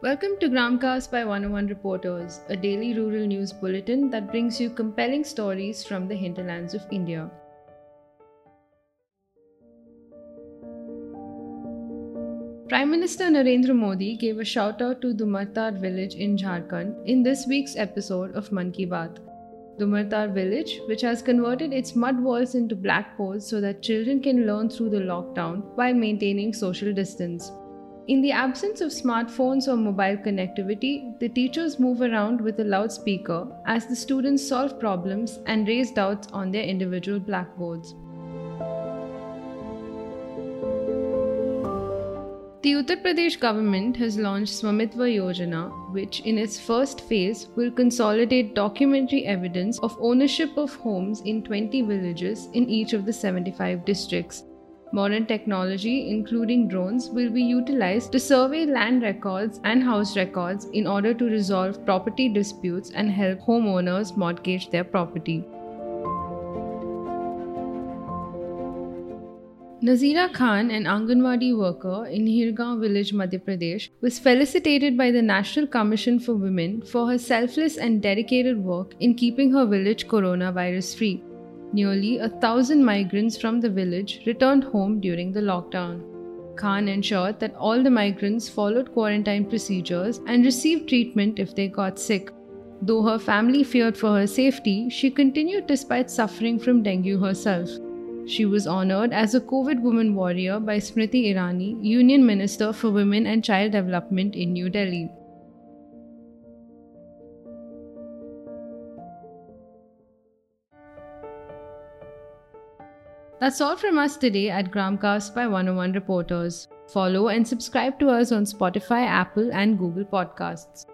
Welcome to Gramcast by 101 Reporters, a daily rural news bulletin that brings you compelling stories from the hinterlands of India. Prime Minister Narendra Modi gave a shout out to Dumartar village in Jharkhand in this week's episode of Mann Ki Baat. Dumartar village, which has converted its mud walls into blackboards so that children can learn through the lockdown while maintaining social distance. In the absence of smartphones or mobile connectivity, the teachers move around with a loudspeaker as the students solve problems and raise doubts on their individual blackboards. The Uttar Pradesh government has launched Swamitva Yojana, which in its first phase will consolidate documentary evidence of ownership of homes in 20 villages in each of the 75 districts. Modern technology, including drones, will be utilized to survey land records and house records in order to resolve property disputes and help homeowners mortgage their property. Nazira Khan, an Anganwadi worker in Hirgaon village, Madhya Pradesh, was felicitated by the National Commission for Women for her selfless and dedicated work in keeping her village coronavirus free. Nearly a thousand migrants from the village returned home during the lockdown. Khan ensured that all the migrants followed quarantine procedures and received treatment if they got sick. Though her family feared for her safety, she continued despite suffering from dengue herself. She was honored as a COVID Woman Warrior by Smriti Irani, Union Minister for Women and Child Development in New Delhi. That's all from us today at Gramcast by 101 Reporters. Follow and subscribe to us on Spotify, Apple, and Google Podcasts.